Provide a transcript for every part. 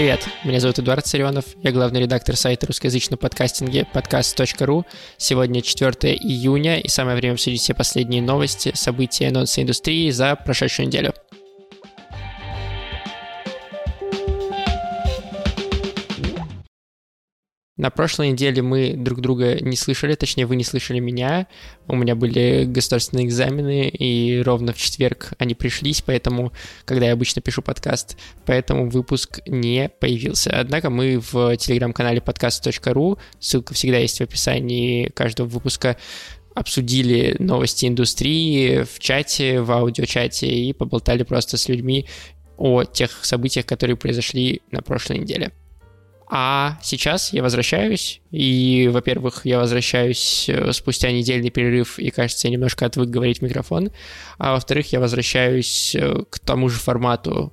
Привет, меня зовут Эдуард Царионов, я главный редактор сайта русскоязычного подкастинга подкаст.ру. Сегодня 4 июня, и самое время обсудить все последние новости, события и анонсы индустрии за прошедшую неделю. На прошлой неделе мы друг друга не слышали, точнее, вы не слышали меня. У меня были государственные экзамены, и ровно в четверг они пришлись, поэтому, когда я обычно пишу подкаст, поэтому выпуск не появился. Однако мы в телеграм-канале podcast.ru, ссылка всегда есть в описании каждого выпуска, обсудили новости индустрии в чате, в аудиочате и поболтали просто с людьми о тех событиях, которые произошли на прошлой неделе. А сейчас я возвращаюсь, и, во-первых, я возвращаюсь э, спустя недельный перерыв, и, кажется, я немножко отвык говорить в микрофон, а во-вторых, я возвращаюсь э, к тому же формату,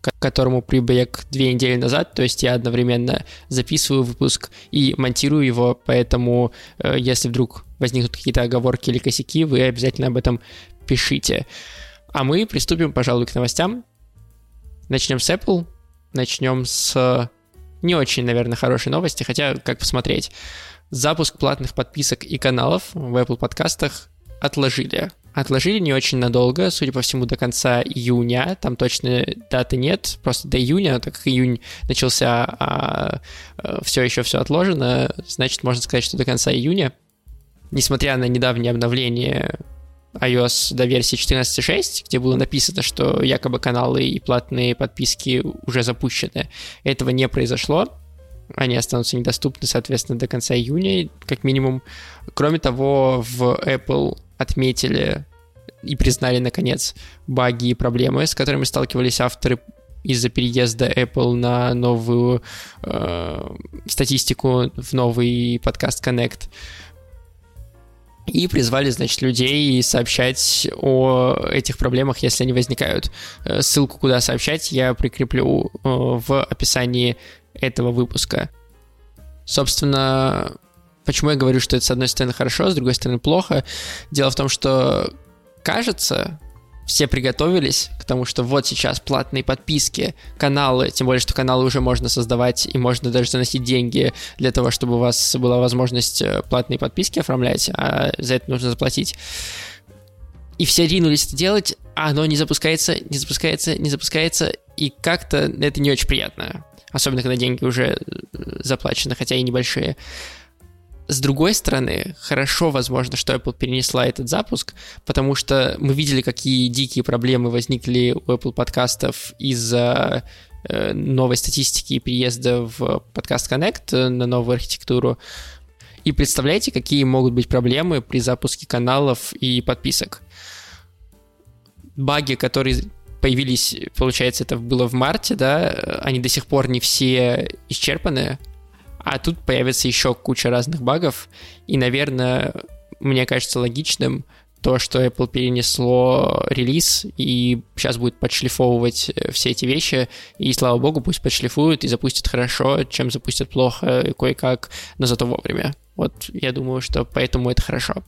к которому прибег две недели назад, то есть я одновременно записываю выпуск и монтирую его, поэтому э, если вдруг возникнут какие-то оговорки или косяки, вы обязательно об этом пишите. А мы приступим, пожалуй, к новостям. Начнем с Apple, начнем с не очень, наверное, хорошие новости, хотя как посмотреть. Запуск платных подписок и каналов в Apple подкастах отложили. Отложили не очень надолго, судя по всему, до конца июня. Там точно даты нет, просто до июня, так как июнь начался, а, а все еще все отложено, значит, можно сказать, что до конца июня. Несмотря на недавнее обновление iOS до версии 14.6, где было написано, что якобы каналы и платные подписки уже запущены. Этого не произошло. Они останутся недоступны, соответственно, до конца июня, как минимум. Кроме того, в Apple отметили и признали, наконец, баги и проблемы, с которыми сталкивались авторы из-за переезда Apple на новую э, статистику в новый подкаст Connect и призвали, значит, людей сообщать о этих проблемах, если они возникают. Э, ссылку, куда сообщать, я прикреплю э, в описании этого выпуска. Собственно, почему я говорю, что это с одной стороны хорошо, с другой стороны плохо? Дело в том, что кажется, все приготовились к тому, что вот сейчас платные подписки, каналы, тем более, что каналы уже можно создавать и можно даже заносить деньги для того, чтобы у вас была возможность э, платные подписки оформлять, а за это нужно заплатить. И все ринулись это делать, а оно не запускается, не запускается, не запускается, и как-то это не очень приятно. Особенно, когда деньги уже э, заплачены, хотя и небольшие. С другой стороны, хорошо, возможно, что Apple перенесла этот запуск, потому что мы видели, какие дикие проблемы возникли у Apple подкастов из-за э, новой статистики и переезда в подкаст Connect на новую архитектуру. И представляете, какие могут быть проблемы при запуске каналов и подписок? Баги, которые появились, получается, это было в марте, да, они до сих пор не все исчерпаны, а тут появится еще куча разных багов, и, наверное, мне кажется логичным то, что Apple перенесло релиз и сейчас будет подшлифовывать э, все эти вещи, и слава богу, пусть подшлифуют и запустят хорошо, чем запустят плохо кое-как, но зато вовремя. Вот я думаю, что поэтому это хорошо.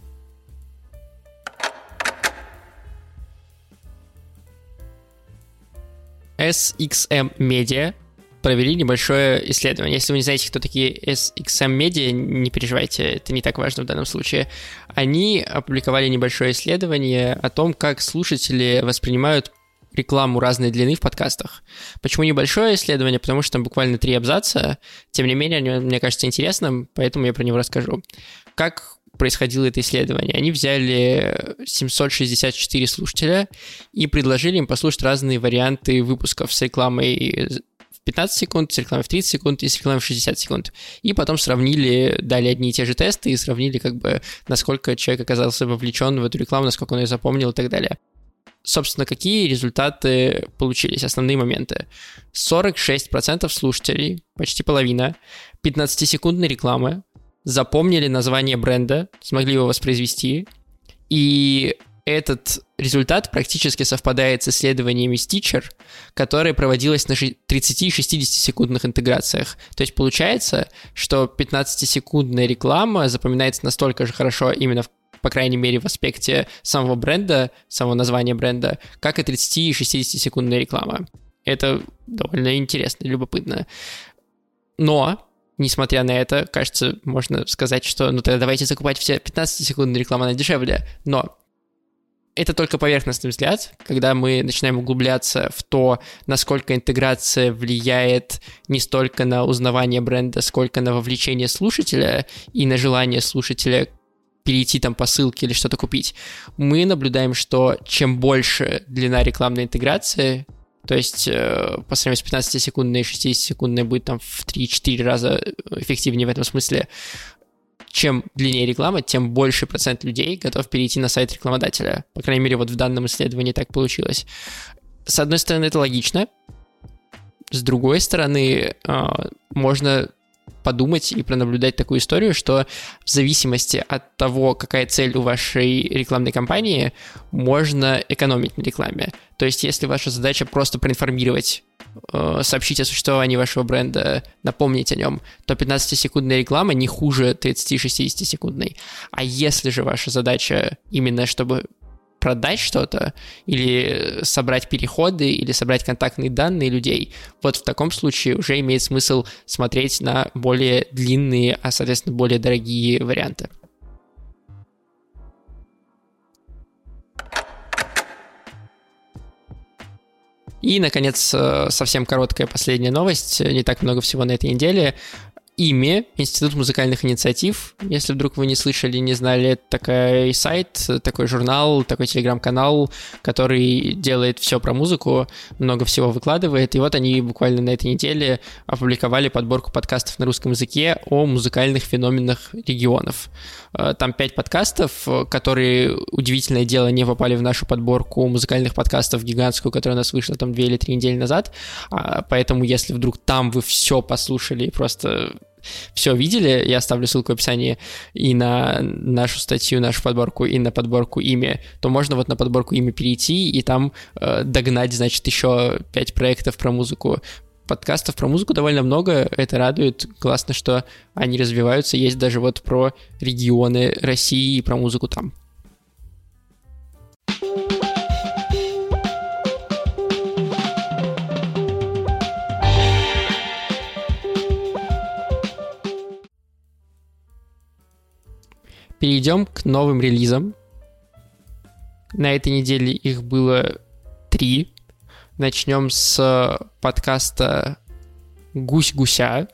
SXM Media провели небольшое исследование. Если вы не знаете, кто такие SXM Media, не переживайте, это не так важно в данном случае. Они опубликовали небольшое исследование о том, как слушатели воспринимают рекламу разной длины в подкастах. Почему небольшое исследование? Потому что там буквально три абзаца. Тем не менее, мне кажется интересным, поэтому я про него расскажу. Как происходило это исследование. Они взяли 764 слушателя и предложили им послушать разные варианты выпусков с рекламой 15 секунд, с рекламой в 30 секунд и с рекламой в 60 секунд. И потом сравнили, дали одни и те же тесты и сравнили, как бы, насколько человек оказался вовлечен в эту рекламу, насколько он ее запомнил и так далее. Собственно, какие результаты получились, основные моменты? 46% слушателей, почти половина, 15-секундной рекламы, запомнили название бренда, смогли его воспроизвести, и этот результат практически совпадает с исследованиями Stitcher, которое проводилось на 30-60 секундных интеграциях. То есть получается, что 15-секундная реклама запоминается настолько же хорошо именно в по крайней мере, в аспекте самого бренда, самого названия бренда, как и 30 и 60 секундная реклама. это довольно интересно, любопытно. Но несмотря на это, кажется, можно сказать, что ну тогда давайте закупать все 15-секундные рекламы, она дешевле. Но это только поверхностный взгляд, когда мы начинаем углубляться в то, насколько интеграция влияет не столько на узнавание бренда, сколько на вовлечение слушателя и на желание слушателя перейти там по ссылке или что-то купить, мы наблюдаем, что чем больше длина рекламной интеграции, то есть э, по сравнению с 15-секундной и 60-секундной будет там в 3-4 раза эффективнее в этом смысле, чем длиннее реклама, тем больше процент людей готов перейти на сайт рекламодателя. По крайней мере, вот в данном исследовании так получилось. С одной стороны, это логично. С другой стороны, а, можно подумать и пронаблюдать такую историю, что в зависимости от того, какая цель у вашей рекламной кампании, можно экономить на рекламе. То есть, если ваша задача просто проинформировать Э, сообщить о существовании вашего бренда, напомнить о нем, то 15-секундная реклама не хуже 30-60 секундной. А если же ваша задача именно чтобы продать что-то, или собрать переходы, или собрать контактные данные людей, вот в таком случае уже имеет смысл смотреть на более длинные, а, соответственно, более дорогие варианты. И, наконец, э, совсем короткая последняя новость, не так много всего на этой неделе. ИМИ, Институт музыкальных инициатив. Если вдруг вы не слышали, не знали, это такой сайт, такой журнал, такой телеграм-канал, который делает все про музыку, много всего выкладывает. И вот они буквально на этой неделе опубликовали подборку подкастов на русском языке о музыкальных феноменах регионов. Э, там пять подкастов, которые, удивительное дело, не попали в нашу подборку музыкальных подкастов гигантскую, которая у нас вышла там две или три недели назад. А, поэтому, если вдруг там вы все послушали и просто все видели, я оставлю ссылку в описании и на нашу статью, нашу подборку, и на подборку имя, то можно вот на подборку имя перейти и там э, догнать, значит, еще пять проектов про музыку. Подкастов про музыку довольно много, это радует. Классно, что они развиваются. Есть даже вот про регионы России и про музыку там. Перейдем к новым релизам. На этой неделе их было три. Начнем с подкаста «Гусь-гуся».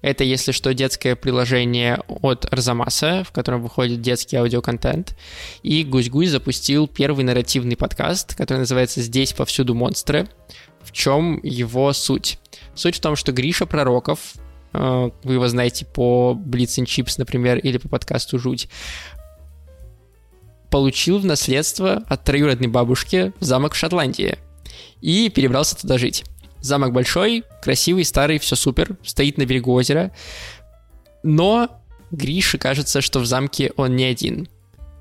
Это, если что, детское приложение от Арзамаса, в котором выходит детский аудиоконтент. И Гусь-Гусь запустил первый нарративный подкаст, который называется «Здесь повсюду монстры». В чем его суть? Суть в том, что Гриша Пророков, Э, вы его знаете по Blitz and Chips, например, или по подкасту «Жуть», получил в наследство от троюродной бабушки замок в Шотландии и перебрался туда жить. Замок большой, красивый, старый, все супер, стоит на берегу озера, но Грише кажется, что в замке он не один.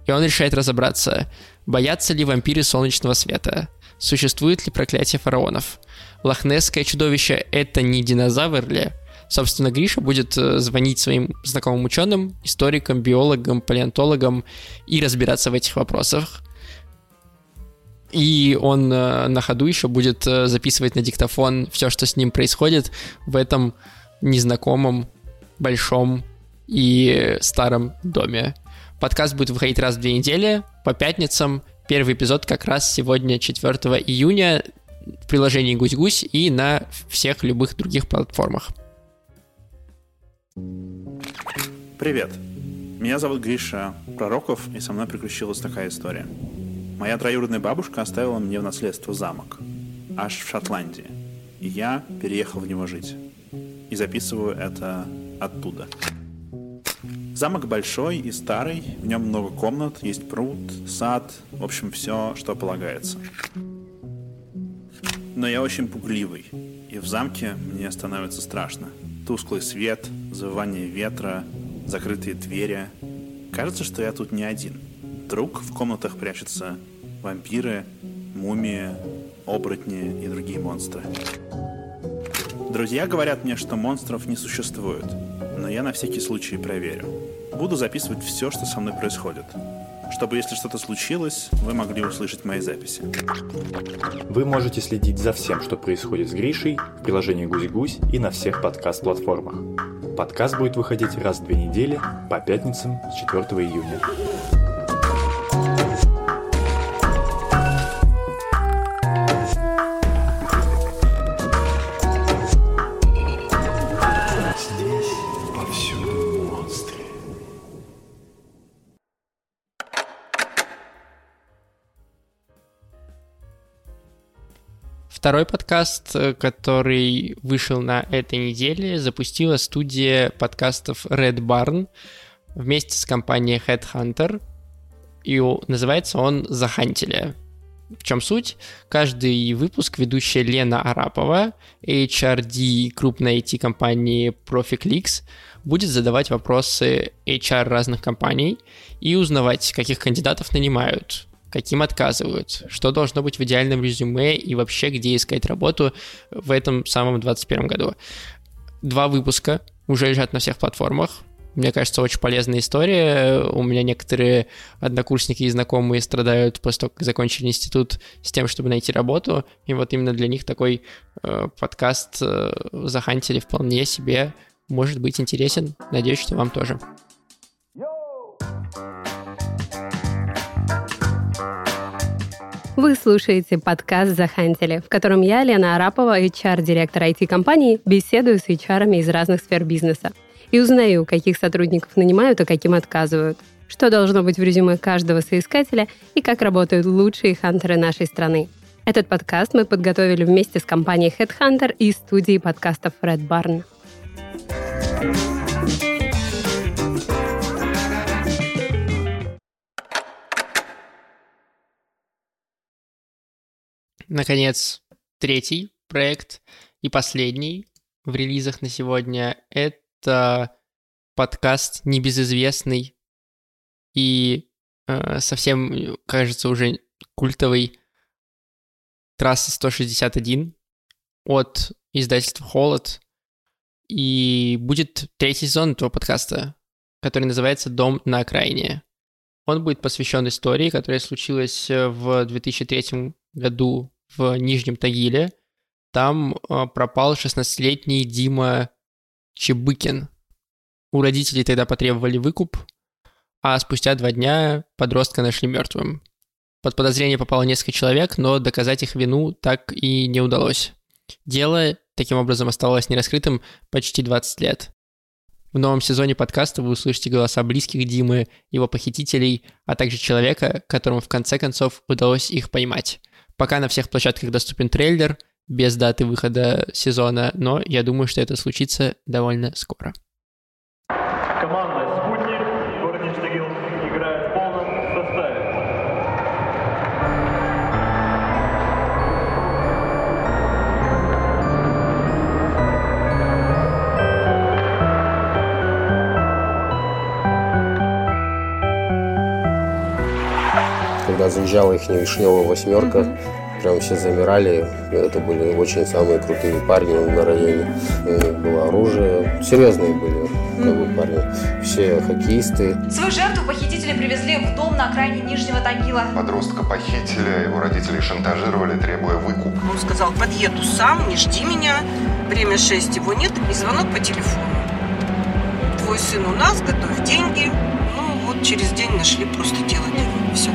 И он решает разобраться, боятся ли вампиры солнечного света, существует ли проклятие фараонов, лохнесское чудовище — это не динозавр ли, Собственно, Гриша будет э, звонить своим знакомым ученым, историкам, биологам, палеонтологам и разбираться в этих вопросах. И он э, на ходу еще будет э, записывать на диктофон все, что с ним происходит в этом незнакомом, большом и старом доме. Подкаст будет выходить раз в две недели по пятницам. Первый эпизод как раз сегодня, 4 июня, в приложении Гусь-Гусь и на всех любых других платформах. Привет! Меня зовут Гриша Пророков, и со мной приключилась такая история. Моя троюродная бабушка оставила мне в наследство замок, аж в Шотландии. И я переехал в него жить. И записываю это оттуда. Замок большой и старый, в нем много комнат, есть пруд, сад, в общем, все, что полагается. Но я очень пугливый, и в замке мне становится страшно. Тусклый свет, завывание ветра, закрытые двери. Кажется, что я тут не один. Вдруг в комнатах прячутся вампиры, мумии, оборотни и другие монстры. Друзья говорят мне, что монстров не существует, но я на всякий случай проверю. Буду записывать все, что со мной происходит. Чтобы, если что-то случилось, вы могли услышать мои записи. Вы можете следить за всем, что происходит с Гришей в приложении «Гусь-Гусь» и на всех подкаст-платформах. Подкаст будет выходить раз в две недели по пятницам с 4 июня. Второй подкаст, э, который вышел на этой неделе, запустила студия подкастов Red Barn вместе с компанией Headhunter. И называется он «Захантили». В чем суть? Каждый выпуск ведущая Лена Арапова, HRD крупной IT-компании ProfiClicks, будет задавать вопросы HR разных компаний и узнавать, каких кандидатов нанимают, каким отказывают, что должно быть в идеальном резюме и вообще где искать работу в этом самом 2021 году. Два выпуска уже лежат на всех платформах. Мне кажется, очень полезная история. У меня некоторые однокурсники и знакомые страдают после того, как закончили институт с тем, чтобы найти работу. И вот именно для них такой э, подкаст э, захантили вполне себе может быть интересен. Надеюсь, что вам тоже. Вы слушаете подкаст «Захантили», в котором я, Лена Арапова, HR-директор IT-компании, беседую с HR из разных сфер бизнеса и узнаю, каких сотрудников нанимают, а каким отказывают, что должно быть в резюме каждого соискателя и как работают лучшие хантеры нашей страны. Этот подкаст мы подготовили вместе с компанией Headhunter и студией подкастов Red Barn. Наконец, третий проект и последний в релизах на сегодня — это подкаст небезызвестный и э, совсем, кажется, уже культовый «Трасса 161» от издательства «Холод». И будет третий сезон этого подкаста, который называется «Дом на окраине». Он будет посвящен истории, которая случилась в 2003 году в Нижнем Тагиле. Там э, пропал 16-летний Дима Чебыкин. У родителей тогда потребовали выкуп, а спустя два дня подростка нашли мертвым. Под подозрение попало несколько человек, но доказать их вину так и не удалось. Дело таким образом оставалось нераскрытым почти 20 лет. В новом сезоне подкаста вы услышите голоса близких Димы, его похитителей, а также человека, которому в конце концов удалось их поймать. Пока на всех площадках доступен трейлер, без даты выхода сезона, но я думаю, что это случится довольно скоро. Когда заезжала их вишневая восьмерка, mm-hmm. прям все замирали. Это были очень самые крутые парни на районе. У них было оружие. Серьезные были как бы, парни. Все хоккеисты. Свою жертву похитители привезли в дом на окраине Нижнего Тагила. Подростка похитили, его родители шантажировали, требуя выкуп. Он сказал, подъеду сам, не жди меня. Время 6, его нет, и звонок по телефону. Твой сын у нас, готовь деньги. Ну, вот через день нашли просто тело. Все.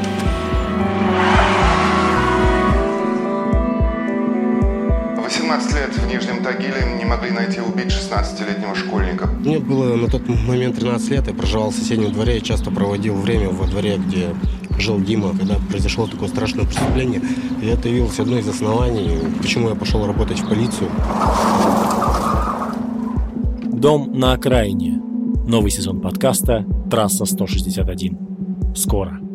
В 18 лет в Нижнем Тагиле не могли найти убить 16-летнего школьника. Мне было на тот момент 13 лет, я проживал в соседнем дворе и часто проводил время во дворе, где жил Дима, когда произошло такое страшное преступление. И это явилось одно из оснований, почему я пошел работать в полицию. Дом на окраине. Новый сезон подкаста «Трасса 161». Скоро.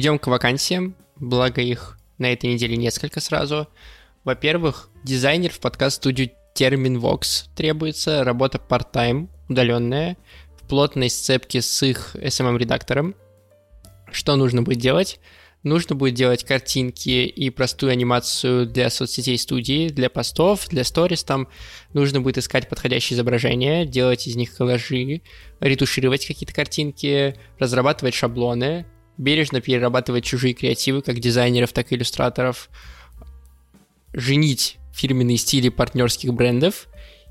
Перейдем к вакансиям, благо их на этой неделе несколько сразу. Во-первых, дизайнер в подкаст-студию Terminvox требуется, работа part-time, удаленная. В плотной сцепке с их SMM-редактором. Что нужно будет делать? Нужно будет делать картинки и простую анимацию для соцсетей студии, для постов, для сторис там. Нужно будет искать подходящие изображения, делать из них коллажи, ретушировать какие-то картинки, разрабатывать шаблоны, бережно перерабатывать чужие креативы, как дизайнеров, так и иллюстраторов, женить фирменные стили партнерских брендов,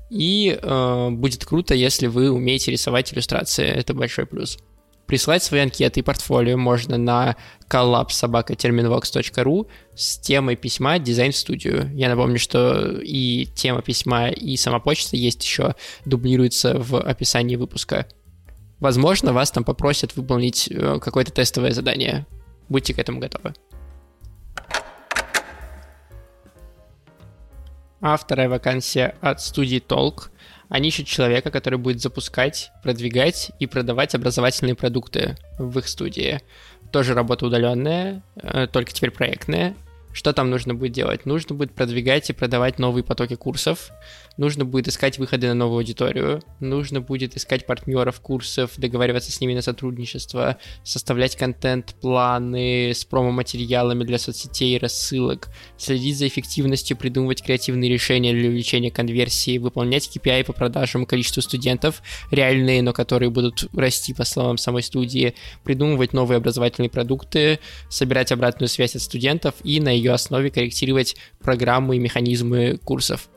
и э, будет круто, если вы умеете рисовать иллюстрации. Это большой плюс. Присылать свои анкеты и портфолио можно на collab.terminvox.ru с темой письма «Дизайн в студию». Я напомню, что и тема письма, и сама почта есть еще, дублируется в описании выпуска. Возможно, вас там попросят выполнить э, какое-то тестовое задание. Будьте к этому готовы. А вторая вакансия от студии Толк. Они ищут человека, который будет запускать, продвигать и продавать образовательные продукты в их студии. Тоже работа удаленная, э, только теперь проектная. Что там нужно будет делать? Нужно будет продвигать и продавать новые потоки курсов, нужно будет искать выходы на новую аудиторию, нужно будет искать партнеров курсов, договариваться с ними на сотрудничество, составлять контент, планы с промо-материалами для соцсетей рассылок, следить за эффективностью, придумывать креативные решения для увеличения конверсии, выполнять KPI по продажам количеству студентов, реальные, но которые будут расти, по словам самой студии, придумывать новые образовательные продукты, собирать обратную связь от студентов и на ее основе корректировать программы и механизмы курсов.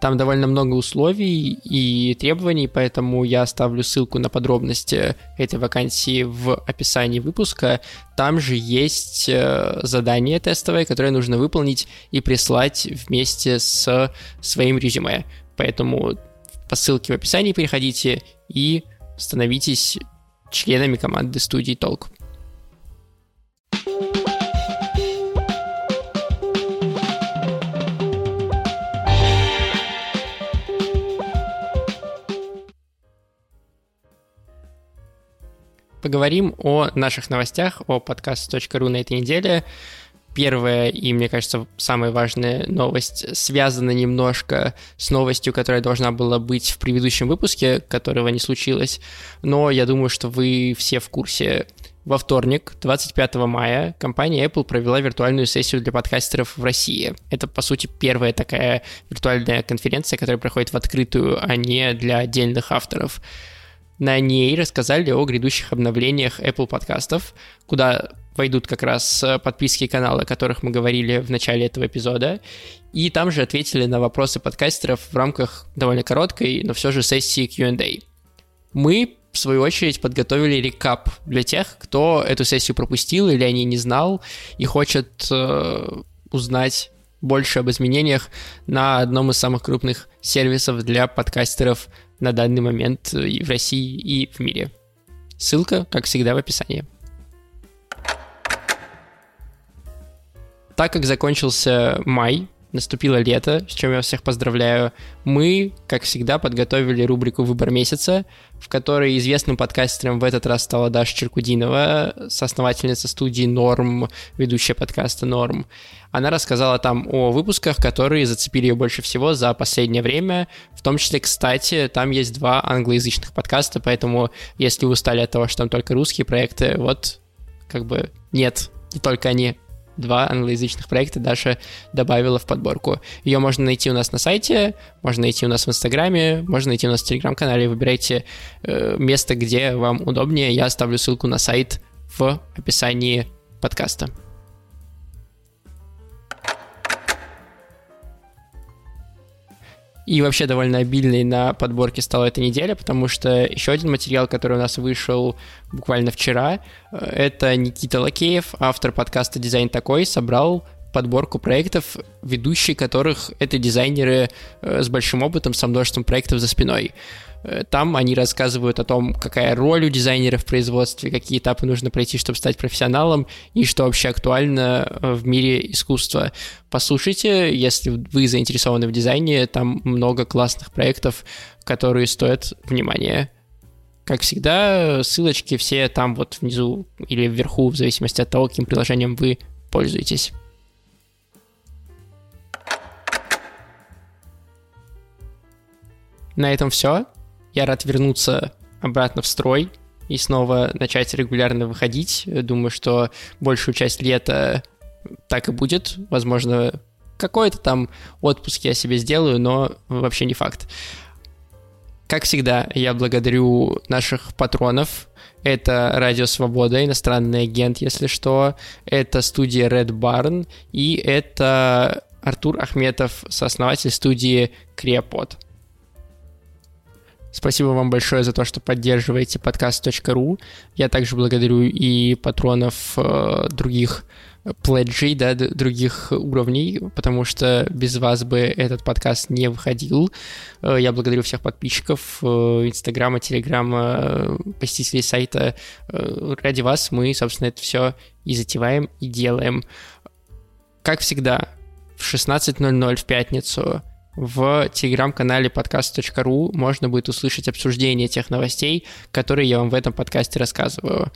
Там довольно много условий и требований, поэтому я оставлю ссылку на подробности этой вакансии в описании выпуска. Там же есть э, задание тестовое, которое нужно выполнить и прислать вместе с своим резюме. Поэтому по ссылке в описании переходите и становитесь членами команды студии Толк. Поговорим о наших новостях, о подкаст.ру на этой неделе. Первая и, мне кажется, самая важная новость связана немножко с новостью, которая должна была быть в предыдущем выпуске, которого не случилось. Но я думаю, что вы все в курсе. Во вторник, 25 мая, компания Apple провела виртуальную сессию для подкастеров в России. Это, по сути, первая такая виртуальная конференция, которая проходит в открытую, а не для отдельных авторов. На ней рассказали о грядущих обновлениях Apple подкастов, куда войдут как раз подписки и каналы, о которых мы говорили в начале этого эпизода. И там же ответили на вопросы подкастеров в рамках довольно короткой, но все же сессии Q&A. Мы, в свою очередь, подготовили рекап для тех, кто эту сессию пропустил или о ней не знал и хочет э, узнать больше об изменениях на одном из самых крупных сервисов для подкастеров на данный момент и в России, и в мире. Ссылка, как всегда, в описании. Так как закончился май, наступило лето, с чем я всех поздравляю, мы, как всегда, подготовили рубрику «Выбор месяца», в которой известным подкастером в этот раз стала Даша Черкудинова, соосновательница студии «Норм», ведущая подкаста «Норм». Она рассказала там о выпусках, которые зацепили ее больше всего за последнее время. В том числе, кстати, там есть два англоязычных подкаста, поэтому если вы устали от того, что там только русские проекты, вот как бы нет, не только они два англоязычных проекта Даша добавила в подборку. Ее можно найти у нас на сайте, можно найти у нас в Инстаграме, можно найти у нас в Телеграм-канале. Выбирайте э, место, где вам удобнее. Я оставлю ссылку на сайт в описании подкаста. И вообще довольно обильной на подборке стала эта неделя, потому что еще один материал, который у нас вышел буквально вчера, э, это Никита Лакеев, автор подкаста «Дизайн такой», собрал подборку проектов, ведущие которых это дизайнеры э, с большим опытом, со множеством проектов за спиной. Э, там они рассказывают о том, какая роль у дизайнера в производстве, какие этапы нужно пройти, чтобы стать профессионалом, и что вообще актуально э, в мире искусства. Послушайте, если вы заинтересованы в дизайне, там много классных проектов, которые стоят внимания. Как всегда, ссылочки все там вот внизу или вверху, в зависимости от того, каким приложением вы пользуетесь. На этом все. Я рад вернуться обратно в строй и снова начать регулярно выходить. Думаю, что большую часть лета так и будет. Возможно, какой-то там отпуск я себе сделаю, но вообще не факт. Как всегда, я благодарю наших патронов. Это Радио Свобода, иностранный агент, если что. Это студия Red Barn. И это Артур Ахметов, сооснователь студии Креопод. Спасибо вам большое за то, что поддерживаете подкаст.ру. Я также благодарю и патронов э, других пледжей, да, других уровней, потому что без вас бы этот подкаст не выходил. Э, я благодарю всех подписчиков э, Инстаграма, Телеграма, э, посетителей сайта. Ради вас мы, собственно, это все и затеваем, и делаем. Как всегда, в 16.00 в пятницу в телеграм-канале подкаст.ру можно будет услышать обсуждение тех новостей, которые я вам в этом подкасте рассказываю.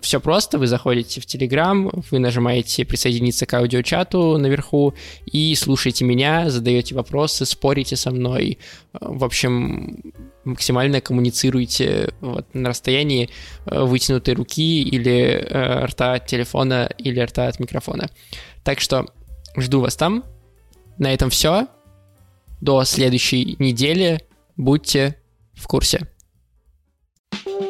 Все просто, вы заходите в Телеграм, вы нажимаете «Присоединиться к аудиочату» наверху и слушаете меня, задаете вопросы, спорите со мной. В общем, максимально коммуницируйте вот, на расстоянии э, вытянутой руки или э, рта от телефона или рта от микрофона. Так что жду вас там. На этом все до следующей недели. Будьте в курсе. thank you